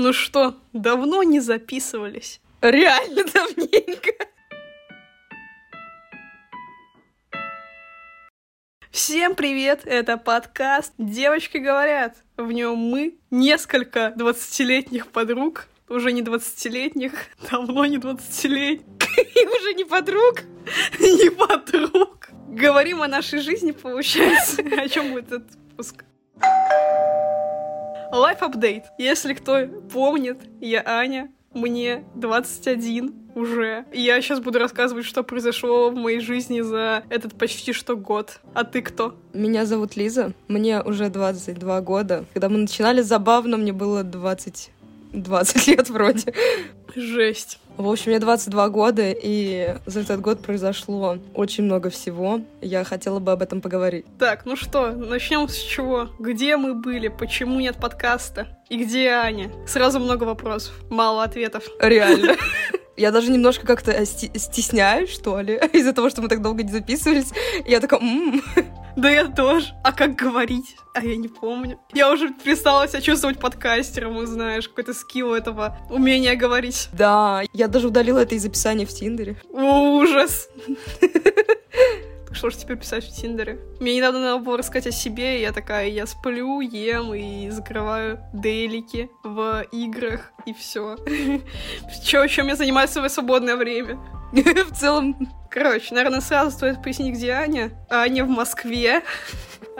Ну что, давно не записывались? Реально давненько. Всем привет! Это подкаст «Девочки говорят». В нем мы, несколько двадцатилетних подруг, уже не двадцатилетних, давно не двадцатилетних, и уже не подруг, не подруг. Говорим о нашей жизни, получается. О чем будет этот выпуск? Life Update. Если кто помнит, я Аня, мне 21 уже. И я сейчас буду рассказывать, что произошло в моей жизни за этот почти что год. А ты кто? Меня зовут Лиза, мне уже 22 года. Когда мы начинали забавно, мне было 20... 20 лет вроде. Жесть. В общем, мне 22 года, и за этот год произошло очень много всего. Я хотела бы об этом поговорить. Так, ну что, начнем с чего? Где мы были? Почему нет подкаста? И где Аня? Сразу много вопросов, мало ответов. Реально. Я даже немножко как-то стесняюсь, что ли, из-за того, что мы так долго не записывались. Я такая, м-м. Да я тоже. А как говорить? А я не помню. Я уже перестала себя чувствовать подкастером, и знаешь, какой-то скилл этого умения говорить. Да, я даже удалила это из описания в Тиндере. Ужас. Что ж теперь писать в Тиндере? Мне недавно надо было рассказать о себе, и я такая, я сплю, ем и закрываю дейлики в играх, и все. Чем я занимаюсь в свое свободное время? В целом... Короче, наверное, сразу стоит пояснить, где Аня. Аня в Москве.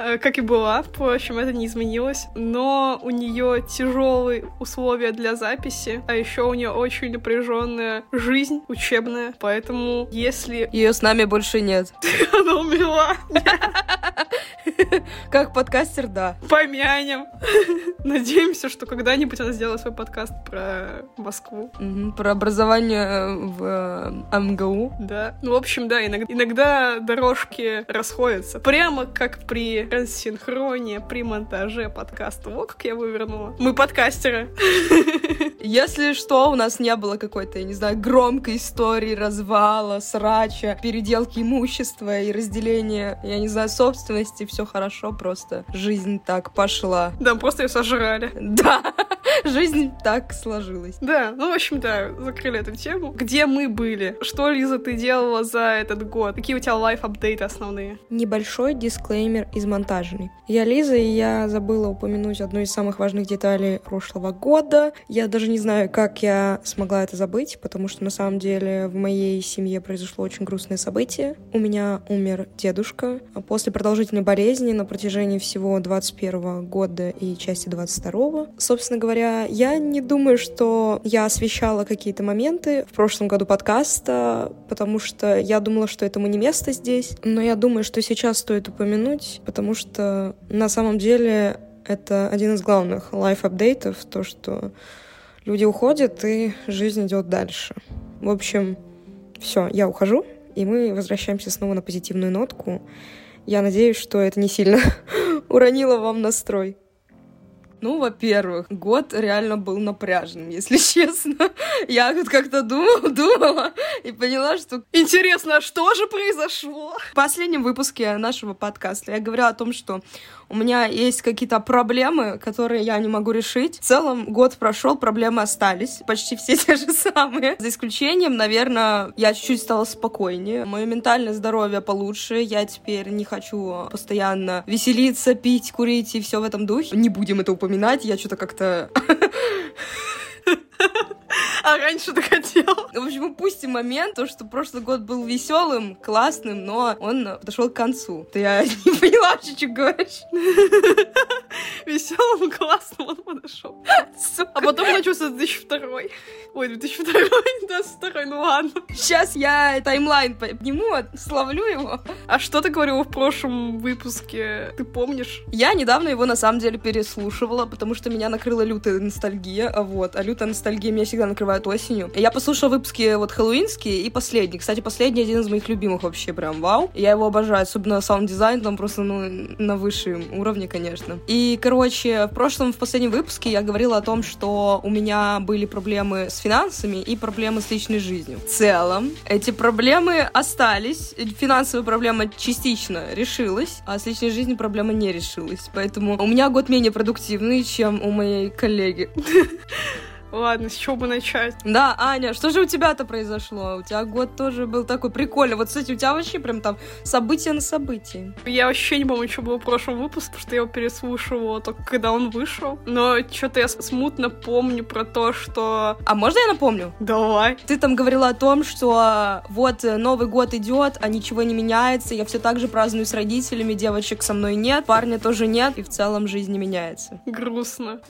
Э, как и была, впрочем, это не изменилось. Но у нее тяжелые условия для записи, а еще у нее очень напряженная жизнь учебная, поэтому если... Ее с нами больше нет. Она умерла. Как подкастер, да. Помянем. Надеемся, что когда-нибудь она сделает свой подкаст про Москву. Про образование в э, МГУ. Да. Ну, в общем, да, иногда дорожки расходятся. Прямо как при рассинхроне при монтаже подкаста. Вот как я вывернула. Мы подкастеры. Если что, у нас не было какой-то, я не знаю, громкой истории развала, срача, переделки имущества и разделения, я не знаю, собственности. Все хорошо, просто жизнь так пошла. Да, просто ее сожрали. Да, жизнь так сложилась. Да, ну, в общем, да, закрыли эту тему. Где мы были? Что, Лиза, ты делала за этот год? Какие у тебя лайф-апдейты основные? Небольшой дисклеймер из монтажной. Я Лиза, и я забыла упомянуть одну из самых важных деталей прошлого года. Я даже не знаю, как я смогла это забыть, потому что на самом деле в моей семье произошло очень грустное событие. У меня умер дедушка после продолжительной болезни на протяжении всего 21 года и части 22. Собственно говоря, я не думаю, что я освещала какие-то моменты в прошлом году подкаста, потому что я думала, что этому не место здесь. Но я думаю, что сейчас стоит упомянуть, потому что на самом деле это один из главных лайф-апдейтов, то, что люди уходят, и жизнь идет дальше. В общем, все, я ухожу, и мы возвращаемся снова на позитивную нотку. Я надеюсь, что это не сильно уронило вам настрой. Ну, во-первых, год реально был напряженным, если честно. Я тут как-то думала, думала и поняла, что... Интересно, а что же произошло? В последнем выпуске нашего подкаста я говорила о том, что у меня есть какие-то проблемы, которые я не могу решить. В целом, год прошел, проблемы остались. Почти все те же самые. За исключением, наверное, я чуть-чуть стала спокойнее. Мое ментальное здоровье получше. Я теперь не хочу постоянно веселиться, пить, курить и все в этом духе. Не будем это упоминать. Я что-то как-то А раньше ты хотел. В общем, упустим момент, то, что прошлый год был веселым, классным, но он подошел к концу. Ты я не поняла вообще, что говоришь. Веселым, классным он подошел. А потом начался 2002. Ой, 2002, 2022, ну ладно. Сейчас я таймлайн подниму, славлю его. А что ты говорила в прошлом выпуске? Ты помнишь? Я недавно его на самом деле переслушивала, потому что меня накрыла лютая ностальгия, а вот. А лютая ностальгия меня всегда накрывает осенью. Я послушала выпуски вот хэллоуинские и последний. Кстати, последний один из моих любимых вообще, прям вау. Я его обожаю, особенно саунд-дизайн, там просто ну, на высшем уровне, конечно. И, короче, в прошлом, в последнем выпуске я говорила о том, что у меня были проблемы с финансами и проблемы с личной жизнью. В целом, эти проблемы остались. Финансовая проблема частично решилась, а с личной жизнью проблема не решилась. Поэтому у меня год менее продуктивный, чем у моей коллеги. Ладно, с чего бы начать? Да, Аня, что же у тебя-то произошло? У тебя год тоже был такой прикольный. Вот, кстати, у тебя вообще прям там события на событии. Я вообще не помню, что было в прошлом выпуске, потому что я его переслушивала только когда он вышел. Но что-то я смутно помню про то, что... А можно я напомню? Давай. Ты там говорила о том, что вот э, Новый год идет, а ничего не меняется, я все так же праздную с родителями, девочек со мной нет, парня тоже нет, и в целом жизнь не меняется. Грустно.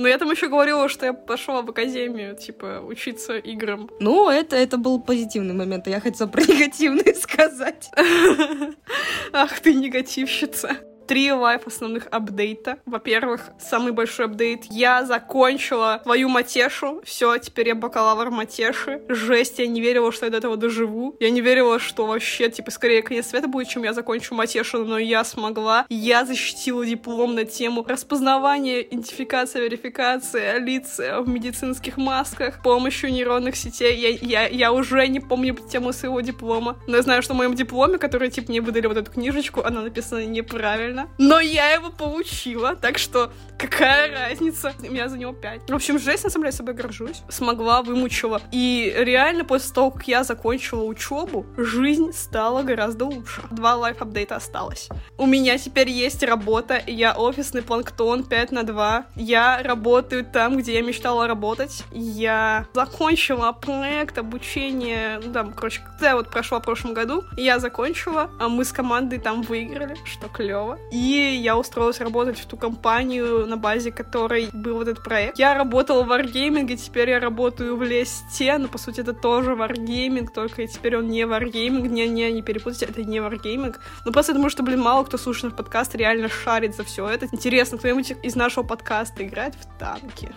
Но я там еще говорила, что я пошла в академию, типа, учиться играм. Ну, это, это был позитивный момент, а я хотела про негативный сказать. Ах ты негативщица три лайф основных апдейта. Во-первых, самый большой апдейт. Я закончила свою матешу. Все, теперь я бакалавр матеши. Жесть, я не верила, что я до этого доживу. Я не верила, что вообще, типа, скорее конец света будет, чем я закончу матешу, но я смогла. Я защитила диплом на тему распознавания, идентификация, верификация лиц в медицинских масках с помощью нейронных сетей. Я, я, я уже не помню тему своего диплома. Но я знаю, что в моем дипломе, который, типа, мне выдали вот эту книжечку, она написана неправильно реально. Но я его получила, так что какая разница? У меня за него 5. В общем, жесть, на самом деле, собой горжусь. Смогла, вымучила. И реально, после того, как я закончила учебу, жизнь стала гораздо лучше. Два лайф-апдейта осталось. У меня теперь есть работа, я офисный планктон 5 на 2. Я работаю там, где я мечтала работать. Я закончила проект обучения, ну, там, короче, когда я вот прошла в прошлом году, я закончила, а мы с командой там выиграли, что клево. И я устроилась работать в ту компанию, на базе которой был вот этот проект. Я работала в Wargaming, и теперь я работаю в Лесте, но, по сути, это тоже Wargaming, только теперь он не Wargaming, не-не, не перепутайте, это не Wargaming. Ну, просто потому что, блин, мало кто слушает подкаст реально шарит за все это. Интересно, кто-нибудь из нашего подкаста играет в танки?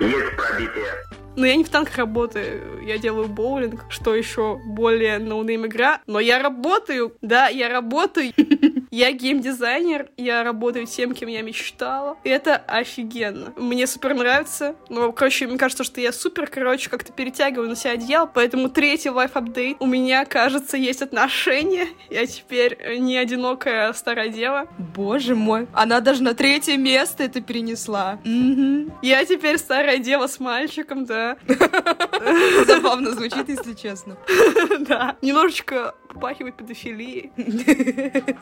Есть пробитие. Но я не в танках работаю, я делаю боулинг, что еще более no-name игра. Но я работаю, да, я работаю. Я геймдизайнер, я работаю тем, кем я мечтала. И это офигенно. Мне супер нравится. Но, короче, мне кажется, что я супер, короче, как-то перетягиваю на себя одеяло. Поэтому третий life update. У меня, кажется, есть отношения. Я теперь не одинокая старая дева. Боже мой. Она даже на третье место это перенесла. Угу. Я теперь старая дева с мальчиком, да. Забавно звучит, если честно. Да. Немножечко попахивает педофилией.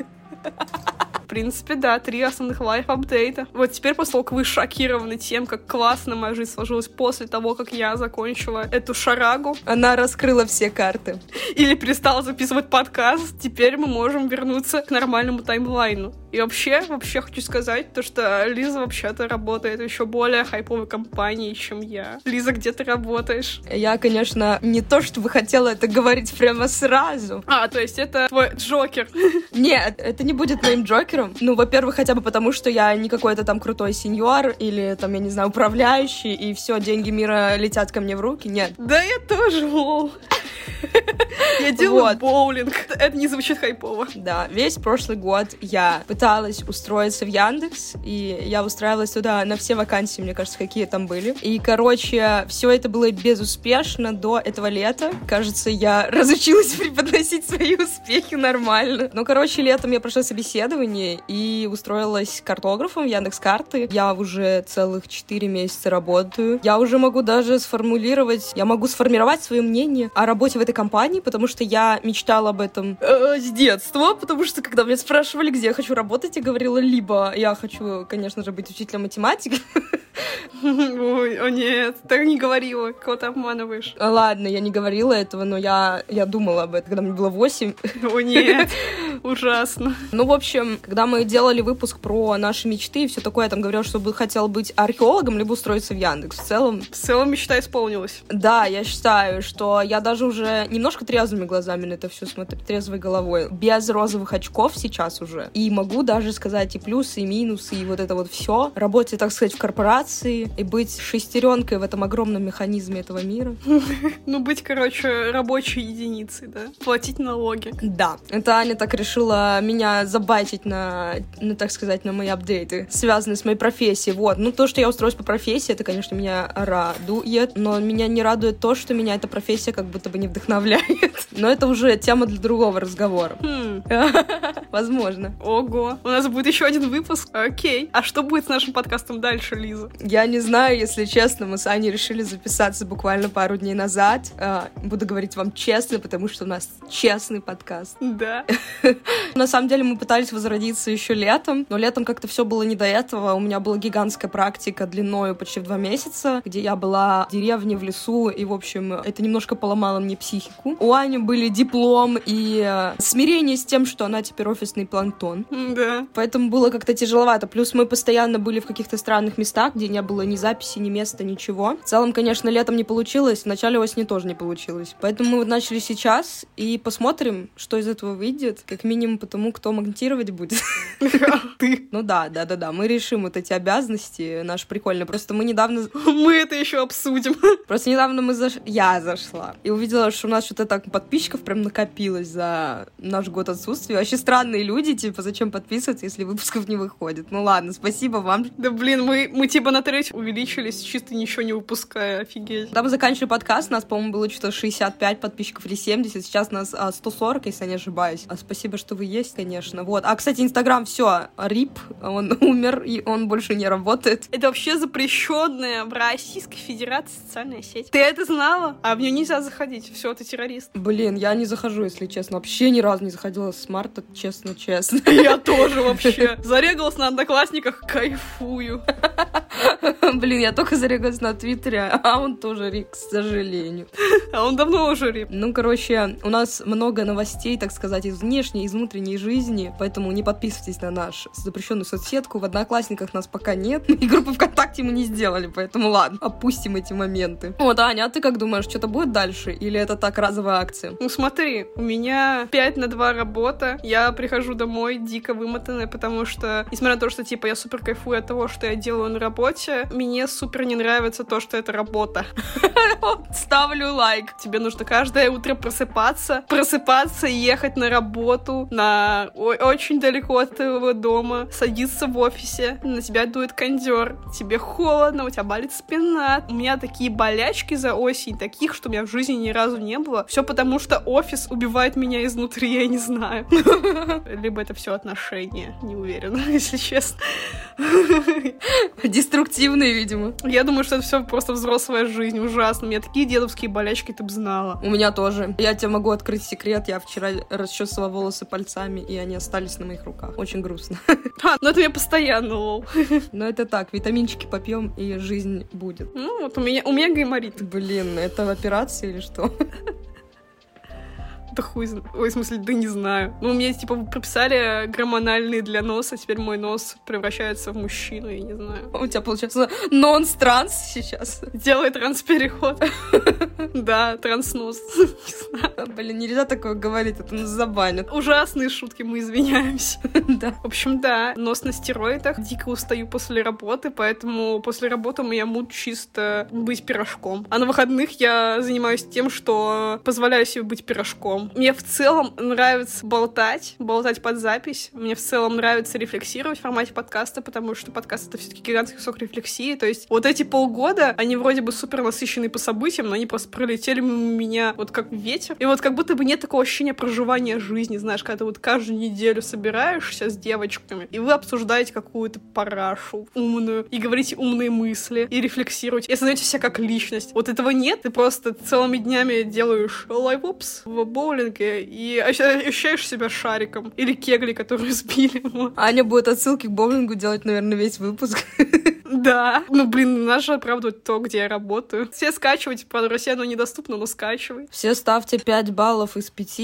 В принципе, да, три основных лайф-апдейта. Вот теперь, после того, как вы шокированы тем, как классно моя жизнь сложилась после того, как я закончила эту шарагу. Она раскрыла все карты. Или перестала записывать подкаст, теперь мы можем вернуться к нормальному таймлайну. И вообще, вообще хочу сказать, то, что Лиза вообще-то работает еще более хайповой компании, чем я. Лиза, где ты работаешь? Я, конечно, не то, чтобы хотела это говорить прямо сразу. А, то есть это твой Джокер? Нет, это не будет моим Джокером. Ну, во-первых, хотя бы потому, что я не какой-то там крутой сеньор или там, я не знаю, управляющий, и все, деньги мира летят ко мне в руки. Нет. Да я тоже, лол. Я делаю вот. боулинг. Это не звучит хайпово. Да, весь прошлый год я пыталась устроиться в Яндекс, и я устраивалась туда на все вакансии, мне кажется, какие там были. И, короче, все это было безуспешно до этого лета. Кажется, я разучилась преподносить свои успехи нормально. Ну, короче, летом я прошла собеседование и устроилась картографом в Яндекс карты. Я уже целых 4 месяца работаю. Я уже могу даже сформулировать, я могу сформировать свое мнение о работе в этой компании, потому что я мечтала об этом э, с детства, потому что когда меня спрашивали, где я хочу работать, я говорила, либо я хочу, конечно же, быть учителем математики, Ой, о нет, так не говорила, кого ты обманываешь. Ладно, я не говорила этого, но я, я думала об этом, когда мне было 8. О нет, ужасно. Ну, в общем, когда мы делали выпуск про наши мечты и все такое, я там говорила, что бы хотел быть археологом, либо устроиться в Яндекс. В целом... В целом мечта исполнилась. Да, я считаю, что я даже уже немножко трезвыми глазами на это все смотрю, трезвой головой, без розовых очков сейчас уже. И могу даже сказать и плюсы, и минусы, и вот это вот все. Работать, так сказать, в корпорации, и быть шестеренкой в этом огромном механизме этого мира. Ну, быть, короче, рабочей единицей, да? Платить налоги. Да, это Аня так решила решила меня забайтить на, ну, так сказать, на мои апдейты, связанные с моей профессией. Вот. Ну, то, что я устроюсь по профессии, это, конечно, меня радует, но меня не радует то, что меня эта профессия как будто бы не вдохновляет. Но это уже тема для другого разговора. Хм. Возможно. Ого. У нас будет еще один выпуск. Окей. А что будет с нашим подкастом дальше, Лиза? Я не знаю, если честно, мы с Аней решили записаться буквально пару дней назад. А, Буду говорить вам честно, потому что у нас честный подкаст. Да. На самом деле мы пытались возродиться еще летом, но летом как-то все было не до этого. У меня была гигантская практика длиною почти в два месяца, где я была в деревне, в лесу, и, в общем, это немножко поломало мне психику. У Ани были диплом и э, смирение с тем, что она теперь офисный планктон. Да. Поэтому было как-то тяжеловато. Плюс мы постоянно были в каких-то странных местах, где не было ни записи, ни места, ничего. В целом, конечно, летом не получилось, в начале осени тоже не получилось. Поэтому мы начали сейчас и посмотрим, что из этого выйдет. Как минимум потому, кто монтировать будет. Ты. Ну да, да, да, да. Мы решим вот эти обязанности наши прикольные. Просто мы недавно... Мы это еще обсудим. Просто недавно мы заш... Я зашла и увидела, что у нас что-то так подписчиков прям накопилось за наш год отсутствия. Вообще странные люди, типа, зачем подписываться, если выпусков не выходит? Ну ладно, спасибо вам. Да блин, мы, мы типа на треть увеличились, чисто ничего не выпуская, офигеть. Когда мы заканчивали подкаст, у нас, по-моему, было что-то 65 подписчиков или 70. Сейчас нас а, 140, если я не ошибаюсь. А спасибо, что вы есть, конечно. Вот. А, кстати, Инстаграм, все, рип, он умер, и он больше не работает. Это вообще запрещенная в Российской Федерации социальная сеть. Ты это знала? А в нее нельзя заходить. Все, ты террорист. Блин, я не захожу, если честно. Вообще ни разу не заходила с марта, честно-честно. Я тоже вообще. Зарегалась на одноклассниках, кайфую. Блин, я только зарегалась на Твиттере, а он тоже рик, к сожалению. А он давно уже рип. Ну, короче, у нас много новостей, так сказать, из внешней, из внутренней жизни, поэтому не подписывайтесь на нашу запрещенную соцсетку. В Одноклассниках нас пока нет, и группы ВКонтакте мы не сделали, поэтому ладно, опустим эти моменты. Вот, Аня, а ты как думаешь, что-то будет дальше? Или это так разовая акция? Ну смотри, у меня 5 на 2 работа. Я прихожу домой дико вымотанная, потому что, несмотря на то, что, типа, я супер кайфую от того, что я делаю на работе, мне супер не нравится то, что это работа. Ставлю лайк. Тебе нужно каждое утро просыпаться, просыпаться и ехать на работу, на о- очень далеко от твоего дома, садиться в офисе, на тебя дует кондер, тебе холодно, у тебя болит спина. У меня такие болячки за осень, таких, что у меня в жизни ни разу не было. Все потому, что офис убивает меня изнутри, я не знаю. Либо это все отношения, не уверена, если честно. Деструктивные, видимо. Я думаю, что это все просто взрослая жизнь, ужасно. У меня такие дедовские болячки, ты бы знала. У меня тоже. Я тебе могу открыть секрет. Я вчера расчесывала волосы пальцами, и они остались на моих руках. Очень грустно. А, ну это мне постоянно, лол. Но это так, витаминчики попьем, и жизнь будет. Ну, вот у меня, у меня гайморит. Блин, это в операции или что? Да хуй Ой, в смысле, да не знаю. Ну, мне, типа, прописали гормональные для носа, теперь мой нос превращается в мужчину, я не знаю. У тебя получается нонс-транс сейчас. Делай транспереход. Да, транснос. Знаю. Блин, нельзя такое говорить, это нас забанят. Ужасные шутки, мы извиняемся. Да. В общем, да, нос на стероидах, дико устаю после работы, поэтому после работы у меня мут чисто быть пирожком. А на выходных я занимаюсь тем, что позволяю себе быть пирожком. Мне в целом нравится болтать, болтать под запись. Мне в целом нравится рефлексировать в формате подкаста, потому что подкаст — это все-таки гигантский сок рефлексии. То есть вот эти полгода, они вроде бы супер насыщенные по событиям, но они просто пролетели мимо меня вот как ветер. И вот как будто бы нет такого ощущения проживания жизни, знаешь, когда ты вот каждую неделю собираешься с девочками, и вы обсуждаете какую-то парашу умную, и говорите умные мысли, и рефлексируете, и осознаете себя как личность. Вот этого нет, ты просто целыми днями делаешь лайвопс в боулинге и ощ- ощущаешь себя шариком или кегли, которые сбили. Вот. Аня будет отсылки к боулингу делать, наверное, весь выпуск. Да. Ну, блин, наше оправдывать то, где я работаю. Все скачивайте, правда, в России оно недоступно, но скачивай. Все ставьте 5 баллов из 5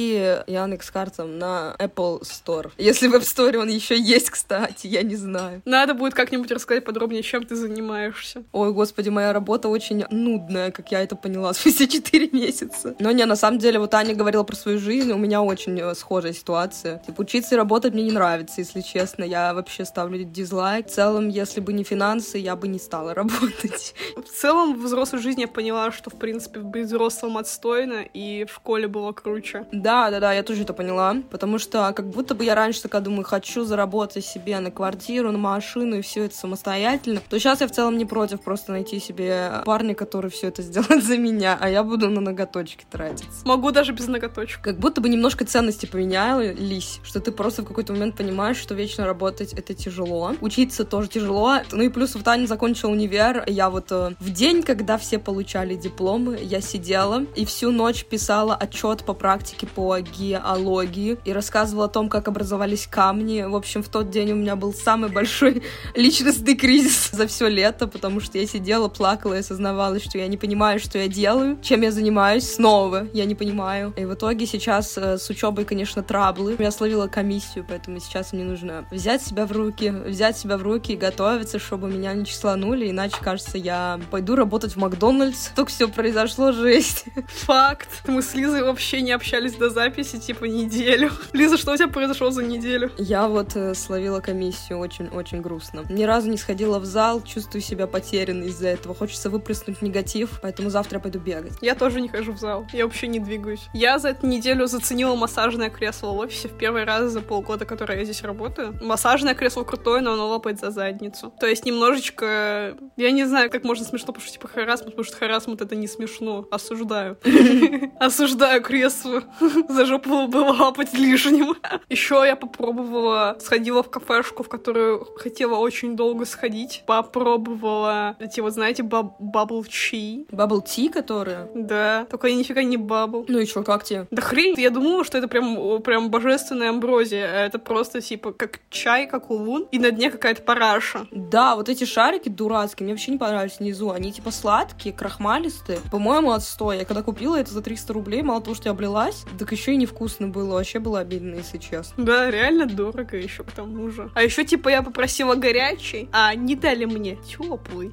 Яндекс картам на Apple Store. Если в App Store он еще есть, кстати, я не знаю. Надо будет как-нибудь рассказать подробнее, чем ты занимаешься. Ой, господи, моя работа очень нудная, как я это поняла спустя 4 месяца. Но не, на самом деле, вот Аня говорила про свою жизнь, у меня очень э, схожая ситуация. Типа, учиться и работать мне не нравится, если честно. Я вообще ставлю дизлайк. В целом, если бы не финансы, я бы не стала работать. В целом, в взрослой жизни я поняла, что, в принципе, быть взрослым отстойно, и в школе было круче. Да, да, да, я тоже это поняла, потому что как будто бы я раньше такая думаю, хочу заработать себе на квартиру, на машину и все это самостоятельно, то сейчас я в целом не против просто найти себе парня, который все это сделает за меня, а я буду на ноготочки тратиться. Могу даже без ноготочек. Как будто бы немножко ценности поменялись, что ты просто в какой-то момент понимаешь, что вечно работать это тяжело, учиться тоже тяжело, ну и плюс в Таня закончила универ, я вот э, в день, когда все получали дипломы, я сидела и всю ночь писала отчет по практике по геологии и рассказывала о том, как образовались камни. В общем, в тот день у меня был самый большой личностный кризис за все лето, потому что я сидела, плакала и осознавала, что я не понимаю, что я делаю, чем я занимаюсь снова, я не понимаю. И в итоге сейчас э, с учебой, конечно, траблы. Я словила комиссию, поэтому сейчас мне нужно взять себя в руки, взять себя в руки и готовиться, чтобы меня не числанули, иначе, кажется, я пойду работать в Макдональдс. Только все произошло, жесть. Факт. Мы с Лизой вообще не общались до записи, типа, неделю. Лиза, что у тебя произошло за неделю? Я вот э, словила комиссию, очень-очень грустно. Ни разу не сходила в зал, чувствую себя потерянной из-за этого. Хочется выплеснуть негатив, поэтому завтра я пойду бегать. Я тоже не хожу в зал. Я вообще не двигаюсь. Я за эту неделю заценила массажное кресло в офисе в первый раз за полгода, который я здесь работаю. Массажное кресло крутое, но оно лопает за задницу. То есть немножечко... Я не знаю, как можно смешно пошутить типа харасмент, потому что харасмент это не смешно. Осуждаю. Осуждаю кресло. За жопу было лапать лишним. Еще я попробовала, сходила в кафешку, в которую хотела очень долго сходить. Попробовала эти вот, знаете, bubble tea. Bubble tea, которые? Да. Только я нифига не bubble. Ну и что, как тебе? Да хрень. Я думала, что это прям, прям божественная амброзия. А это просто типа как чай, как улун, и на дне какая-то параша. Да, вот эти шарики дурацкие, мне вообще не понравились внизу. Они типа сладкие, крахмалистые. По-моему, отстой. Я когда купила это за 300 рублей, мало того, что я облилась, так еще и невкусно было. Вообще было обидно, если честно. Да, реально дорого еще к тому же. А еще типа я попросила горячий, а не дали мне теплый.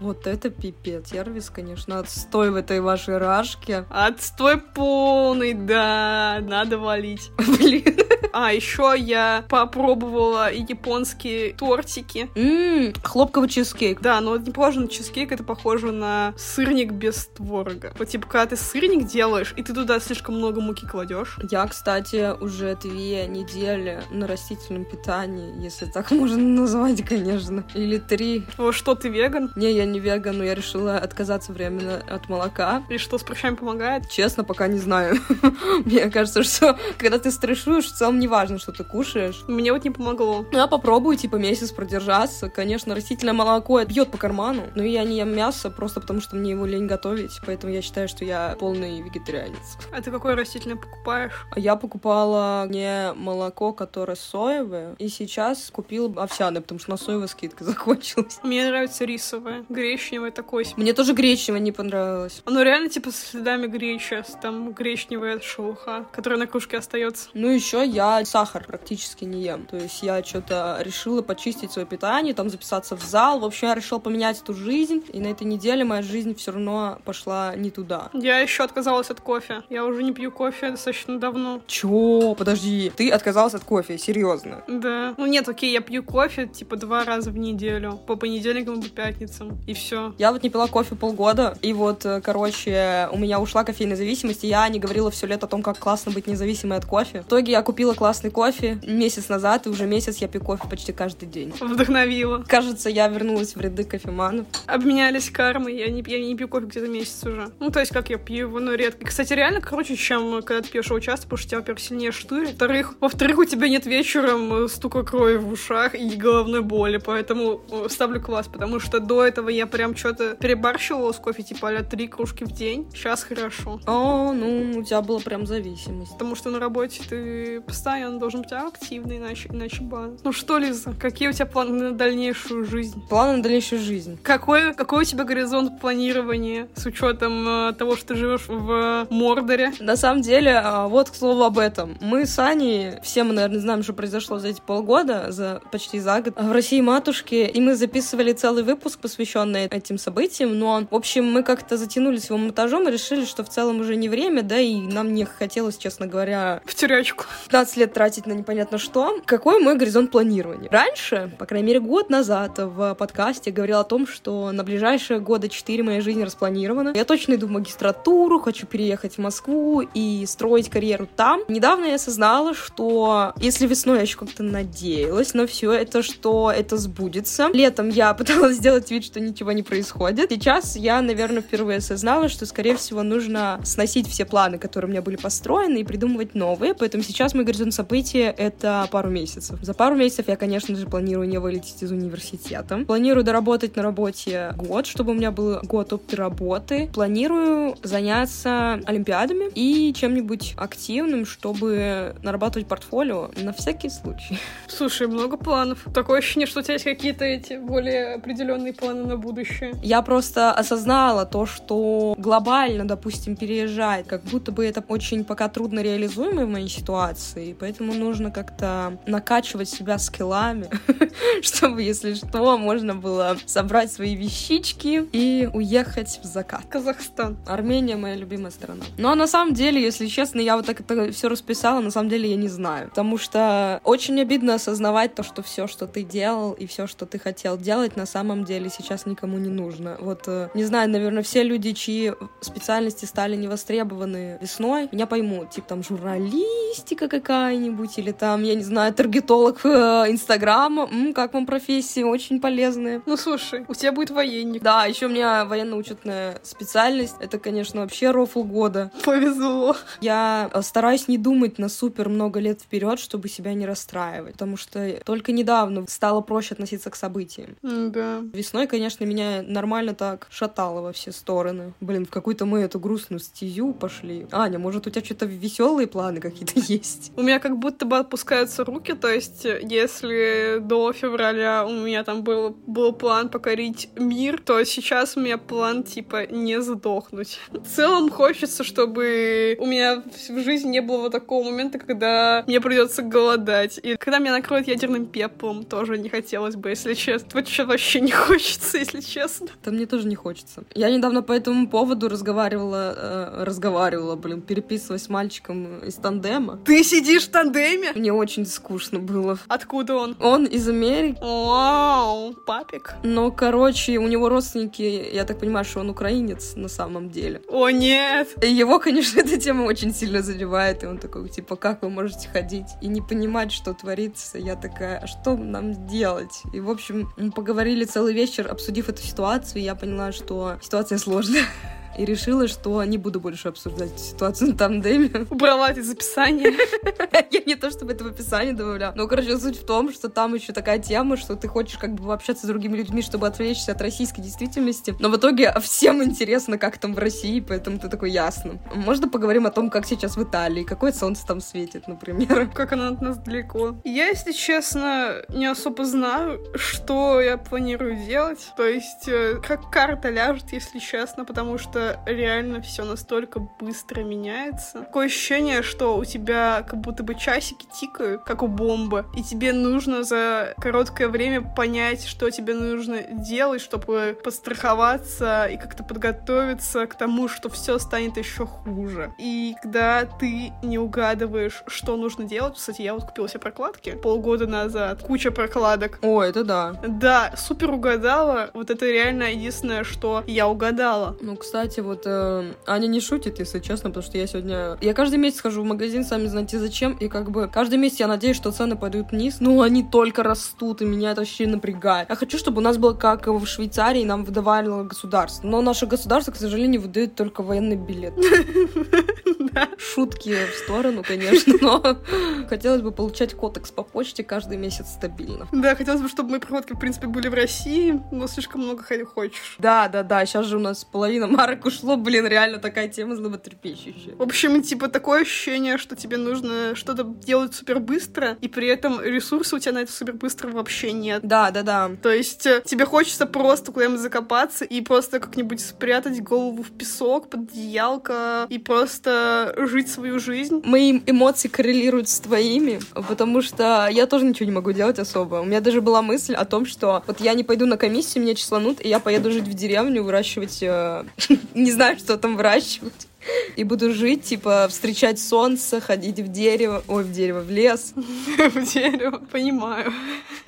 Вот это пипец. Сервис, конечно, отстой в этой вашей рашке. Отстой полный, да. Надо валить. Блин. А, еще я попробовала японские тортики. Ммм, хлопковый чизкейк. Да, но не похоже на чизкейк, это похоже на сырник без творога. Вот типа, когда ты сырник делаешь, и ты туда слишком много муки кладешь. Я, кстати, уже две недели на растительном питании, если так можно назвать, конечно. Или три. О, что, ты веган? Не, я не веган, но я решила отказаться временно от молока. И что, с прыщами помогает? Честно, пока не знаю. Мне кажется, что когда ты стрессуешь, в целом не важно, что ты кушаешь. Мне вот не помогло. Ну, я попробую, типа, месяц продержаться. Конечно, растительное молоко бьет по карману, но я не ем мясо просто потому, что мне его лень готовить, поэтому я считаю, что я полный вегетарианец. А ты какое растительное покупаешь? Я покупала не молоко, которое соевое, и сейчас купила овсяное, потому что на соевой скидка закончилась. Мне нравится рисовое, гречневое такое. Мне тоже гречневое не понравилось. Оно реально типа с следами гречи, там гречневая шелуха, которая на кружке остается. Ну еще я сахар практически не ем. То есть я что-то решила почистить свое питание, там записаться в зал. В общем, я решила поменять эту жизнь. И на этой неделе моя жизнь все равно пошла не туда. Я еще отказалась от кофе. Я уже не пью кофе достаточно давно. Чё? Подожди. Ты отказалась от кофе? Серьезно? Да. Ну нет, окей, я пью кофе типа два раза в неделю. По понедельникам и по пятницам. И все. Я вот не пила кофе полгода. И вот, э, короче, у меня ушла кофейная зависимость. И я не говорила все лето о том, как классно быть независимой от кофе. В итоге я купила классный кофе месяц назад, и уже месяц я пью кофе почти каждый день. Вдохновила. Кажется, я вернулась в ряды кофеманов. Обменялись кармой, я не, я не пью кофе где-то месяц уже. Ну, то есть, как я пью его, но редко. Кстати, реально круче, чем когда ты пьешь его часто, потому что тебя, во-первых, сильнее штырит. Во-вторых, во-вторых, у тебя нет вечером э, стука крови в ушах и головной боли, поэтому э, ставлю класс, потому что до этого я прям что-то перебарщивала с кофе, типа а три кружки в день. Сейчас хорошо. О, ну, у тебя была прям зависимость. Потому что на работе ты постоянно должен быть активный, иначе, иначе бан. Ну что, Лиза, какие у тебя планы на дальнейшую жизнь? Планы на дальнейшую жизнь? Какой, какой у тебя горизонт планирования с учетом э, того, что ты живешь в Мордоре? На самом деле, э, вот к слову об этом. Мы с Аней, все мы, наверное, знаем, что произошло за эти полгода, за почти за год, в России матушки, и мы записывали целый выпуск, посвященный этим событиям, но, в общем, мы как-то затянулись его монтажом и решили, что в целом уже не время, да, и нам не хотелось, честно говоря... В тюрячку. 15 лет тратить на непонятно что. Какой мой горизонт планирования? Раньше, по крайней мере, год назад в подкасте говорила о том, что на ближайшие года четыре моя жизнь распланирована. Я точно иду в магистратуру, хочу переехать в Москву и строить карьеру там. Недавно я осознала, что если весной я еще как-то надеялась на все это, что это сбудется. Летом я пыталась сделать вид, что ничего не происходит. Сейчас я, наверное, впервые осознала, что, скорее всего, нужно сносить все планы, которые у меня были построены, и придумывать новые. Поэтому сейчас мой горизонт событий — это пару месяцев. За пару месяцев я, конечно же, планирую не вылететь из университета. Планирую доработать на работе год, чтобы у меня был год опыта работы. Планирую заняться олимпиадами и чем-нибудь активным, чтобы нарабатывать портфолио на всякий случай. Слушай, много планов. Такое ощущение, что у тебя есть какие-то эти более определенные планы на будущее. Я просто осознала то, что глобально, допустим, переезжать, как будто бы это очень пока трудно реализуемо в моей ситуации, поэтому нужно как-то накачивать себя скиллами, чтобы, если что, можно было собрать свои вещички и уехать в закат. Казахстан. Армения моя любимая страна. Но на самом деле, если честно, я вот так это все расписала, на самом деле я не знаю. Потому что очень обидно осознавать то, что все, что ты делал и все, что ты хотел делать, на самом деле сейчас никому не нужно. Вот, э, не знаю, наверное, все люди, чьи специальности стали невостребованы весной, меня поймут. Типа там журналистика какая-нибудь или там, я не знаю, таргетолог э, Инстаграма. М, как вам профессии? Очень полезные. Ну, слушай, у тебя будет военник. Да, еще у меня военно-учетная специальность. Это, конечно, вообще рофл года. Повезло. Я э, стараюсь не думать на супер много лет вперед, чтобы себя не расстраивать, потому что только недавно стало проще относиться к событиям. Да. Весной, конечно, меня нормально так шатало во все стороны. Блин, в какую-то мы эту грустную стезю пошли. Аня, может, у тебя что-то веселые планы какие-то есть? У меня как будто бы отпускаются руки, то есть э, если до февраля у меня там был, был план покорить мир, то сейчас у меня план типа не сдохнуть. В целом хочется, чтобы у меня в жизни не было вот такого момента, когда мне придется голодать. И когда меня накроет ядерным пеплом, тоже не хотелось бы, если честно. Вот что вообще не хочется, если честно. Да мне тоже не хочется. Я недавно по этому поводу разговаривала, э, разговаривала, блин, переписывалась с мальчиком из тандема. Ты сидишь в тандеме? Мне очень скучно было. Откуда он? Он из Америки, Вау, папик. но, короче, у него родственники, я так понимаю, что он украинец на самом деле. О, нет. И его, конечно, эта тема очень сильно задевает, и он такой, типа, как вы можете ходить и не понимать, что творится? Я такая, а что нам делать? И, в общем, мы поговорили целый вечер, обсудив эту ситуацию, и я поняла, что ситуация сложная. И решила, что не буду больше обсуждать ситуацию на тандеме. Убрала это из описания. Я не то чтобы это в описании добавляла. Но, короче, суть в том, что там еще такая тема, что ты хочешь как бы общаться с другими людьми, чтобы отвлечься от российской действительности. Но в итоге всем интересно, как там в России, поэтому ты такой, ясно. Можно поговорим о том, как сейчас в Италии, какое солнце там светит, например. Как она от нас далеко. Я, если честно, не особо знаю, что я планирую делать. То есть, э, как карта ляжет, если честно, потому что реально все настолько быстро меняется. Такое ощущение, что у тебя как будто бы часики тикают, как у бомбы, и тебе нужно за короткое время понять, что тебе нужно делать, чтобы подстраховаться и как-то подготовиться к тому, что все станет еще хуже. И когда ты не угадываешь, что нужно делать, кстати, я вот купила себе прокладки полгода назад, куча прокладок. О, это да. Да, супер угадала. Вот это реально единственное, что я угадала. Ну, кстати, вот э, Аня не шутит, если честно, потому что я сегодня... Я каждый месяц хожу в магазин, сами знаете зачем, и как бы каждый месяц я надеюсь, что цены пойдут вниз, но они только растут, и меня это вообще напрягает. Я хочу, чтобы у нас было как в Швейцарии, нам выдавало государство. Но наше государство, к сожалению, выдает только военный билет. Шутки в сторону, конечно, но хотелось бы получать кодекс по почте каждый месяц стабильно. Да, хотелось бы, чтобы мои проходки, в принципе, были в России, но слишком много хочешь. Да, да, да, сейчас же у нас половина марок ушло, блин, реально такая тема злоботрепещущая. В общем, типа, такое ощущение, что тебе нужно что-то делать супер быстро, и при этом ресурсов у тебя на это супер быстро вообще нет. Да, да, да. То есть э, тебе хочется просто куда-нибудь закопаться и просто как-нибудь спрятать голову в песок под одеялко и просто жить свою жизнь. Мои эмоции коррелируют с твоими, потому что я тоже ничего не могу делать особо. У меня даже была мысль о том, что вот я не пойду на комиссию, меня числанут, и я поеду жить в деревню, выращивать... э, Не знаю, что там выращивать. И буду жить, типа, встречать солнце, ходить в дерево, ой, в дерево, в лес. В дерево, понимаю.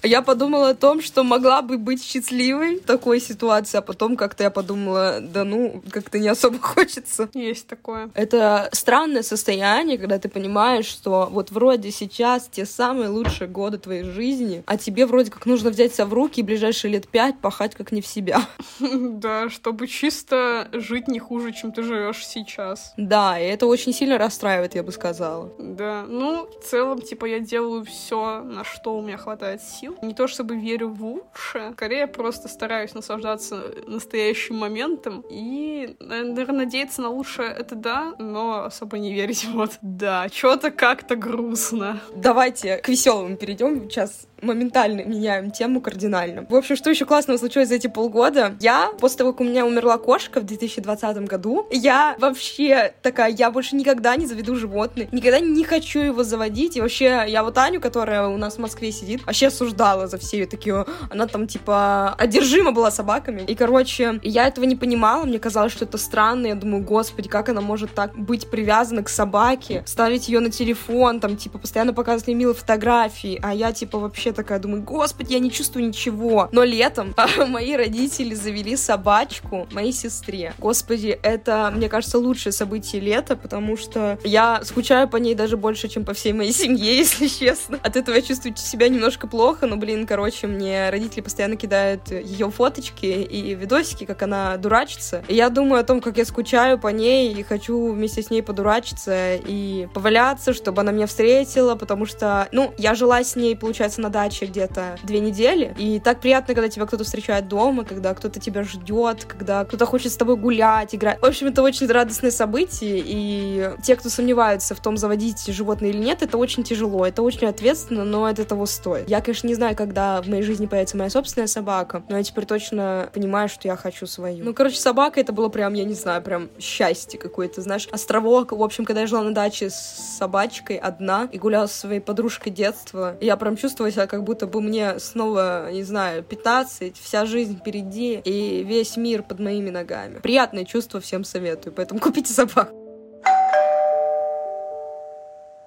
Я подумала о том, что могла бы быть счастливой в такой ситуации, а потом как-то я подумала, да ну, как-то не особо хочется. Есть такое. Это странное состояние, когда ты понимаешь, что вот вроде сейчас те самые лучшие годы твоей жизни, а тебе вроде как нужно взять себя в руки и ближайшие лет пять пахать как не в себя. Да, чтобы чисто жить не хуже, чем ты живешь сейчас. Да, и это очень сильно расстраивает, я бы сказала. Да, ну, в целом, типа, я делаю все, на что у меня хватает сил. Не то чтобы верю в лучшее, скорее просто стараюсь наслаждаться настоящим моментом и, наверное, надеяться на лучшее, это да, но особо не верить, вот. Да, что-то как-то грустно. Давайте к веселым перейдем сейчас моментально меняем тему кардинально. В общем, что еще классного случилось за эти полгода? Я, после того, как у меня умерла кошка в 2020 году, я вообще такая, я больше никогда не заведу животных, никогда не хочу его заводить. И вообще, я вот Аню, которая у нас в Москве сидит, вообще осуждала за все ее такие, она там типа одержима была собаками. И, короче, я этого не понимала, мне казалось, что это странно. Я думаю, господи, как она может так быть привязана к собаке, ставить ее на телефон, там, типа, постоянно показывать мне милые фотографии, а я, типа, вообще такая думаю, господи, я не чувствую ничего. Но летом мои родители завели собачку моей сестре. Господи, это, мне кажется, лучшее событие лета, потому что я скучаю по ней даже больше, чем по всей моей семье, если честно. От этого я чувствую себя немножко плохо, но, блин, короче, мне родители постоянно кидают ее фоточки и видосики, как она дурачится. И я думаю о том, как я скучаю по ней и хочу вместе с ней подурачиться и поваляться, чтобы она меня встретила, потому что, ну, я жила с ней, получается, на даче где-то две недели, и так приятно, когда тебя кто-то встречает дома, когда кто-то тебя ждет, когда кто-то хочет с тобой гулять, играть. В общем, это очень радостное событие, и те, кто сомневаются в том, заводить животное или нет, это очень тяжело, это очень ответственно, но это того стоит. Я, конечно, не знаю, когда в моей жизни появится моя собственная собака, но я теперь точно понимаю, что я хочу свою. Ну, короче, собака это было прям, я не знаю, прям счастье какое-то, знаешь, островок. В общем, когда я жила на даче с собачкой одна и гуляла со своей подружкой детства, я прям чувствовала себя как будто бы мне снова, не знаю, 15, вся жизнь впереди и весь мир под моими ногами. Приятное чувство, всем советую, поэтому купите собак.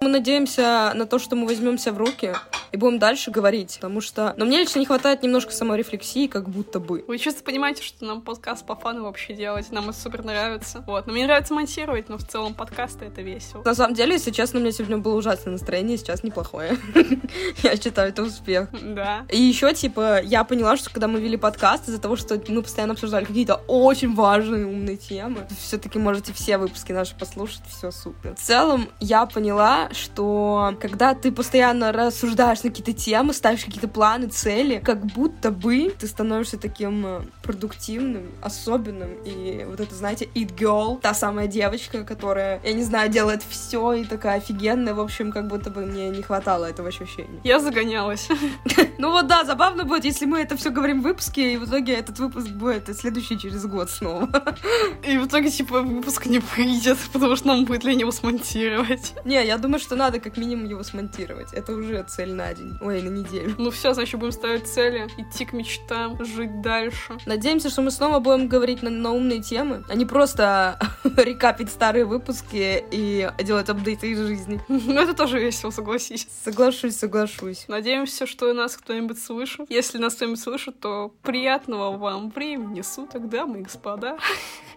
Мы надеемся на то, что мы возьмемся в руки и будем дальше говорить, потому что... Но мне лично не хватает немножко саморефлексии, как будто бы. Вы чисто понимаете, что нам подкаст по фану вообще делать, нам это супер нравится. Вот, но мне нравится монтировать, но в целом подкасты это весело. На самом деле, если честно, у меня сегодня было ужасное настроение, сейчас неплохое. Я считаю, это успех. Да. И еще, типа, я поняла, что когда мы вели подкаст, из-за того, что мы постоянно обсуждали какие-то очень важные умные темы, все-таки можете все выпуски наши послушать, все супер. В целом, я поняла, что когда ты постоянно рассуждаешь на какие-то темы, ставишь какие-то планы, цели, как будто бы ты становишься таким э, продуктивным, особенным. И вот это, знаете, it girl, та самая девочка, которая, я не знаю, делает все и такая офигенная. В общем, как будто бы мне не хватало этого ощущения. Я загонялась. Ну вот да, забавно будет, если мы это все говорим в выпуске, и в итоге этот выпуск будет следующий через год снова. И в итоге, типа, выпуск не выйдет, потому что нам будет лень его смонтировать. Не, я думаю, что надо как минимум его смонтировать. Это уже цель на день. Ой, на неделю. Ну все, значит, будем ставить цели, идти к мечтам, жить дальше. Надеемся, что мы снова будем говорить на, на умные темы, а не просто рекапить старые выпуски и делать апдейты из жизни. Ну это тоже весело, согласись. Соглашусь, соглашусь. Надеемся, что нас кто-нибудь слышит. Если нас кто-нибудь слышит, то приятного вам времени суток, дамы и господа.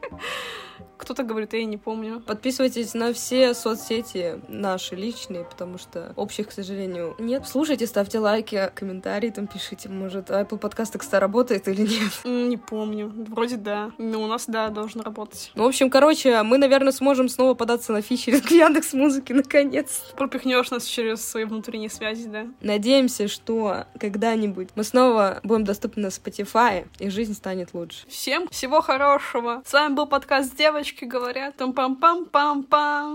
Кто-то говорит, я не помню. Подписывайтесь на все соцсети наши личные, потому что общих, к сожалению, нет. Слушайте, ставьте лайки, комментарии там пишите. Может, Apple подкасты, кстати, работает или нет? Не помню. Вроде да. Но у нас, да, должен работать. Ну, в общем, короче, мы, наверное, сможем снова податься на фичеринг Яндекс Музыки наконец. Пропихнешь нас через свои внутренние связи, да? Надеемся, что когда-нибудь мы снова будем доступны на Spotify, и жизнь станет лучше. Всем всего хорошего. С вами был подкаст «Девочки говорят». Там-пам-пам-пам-пам.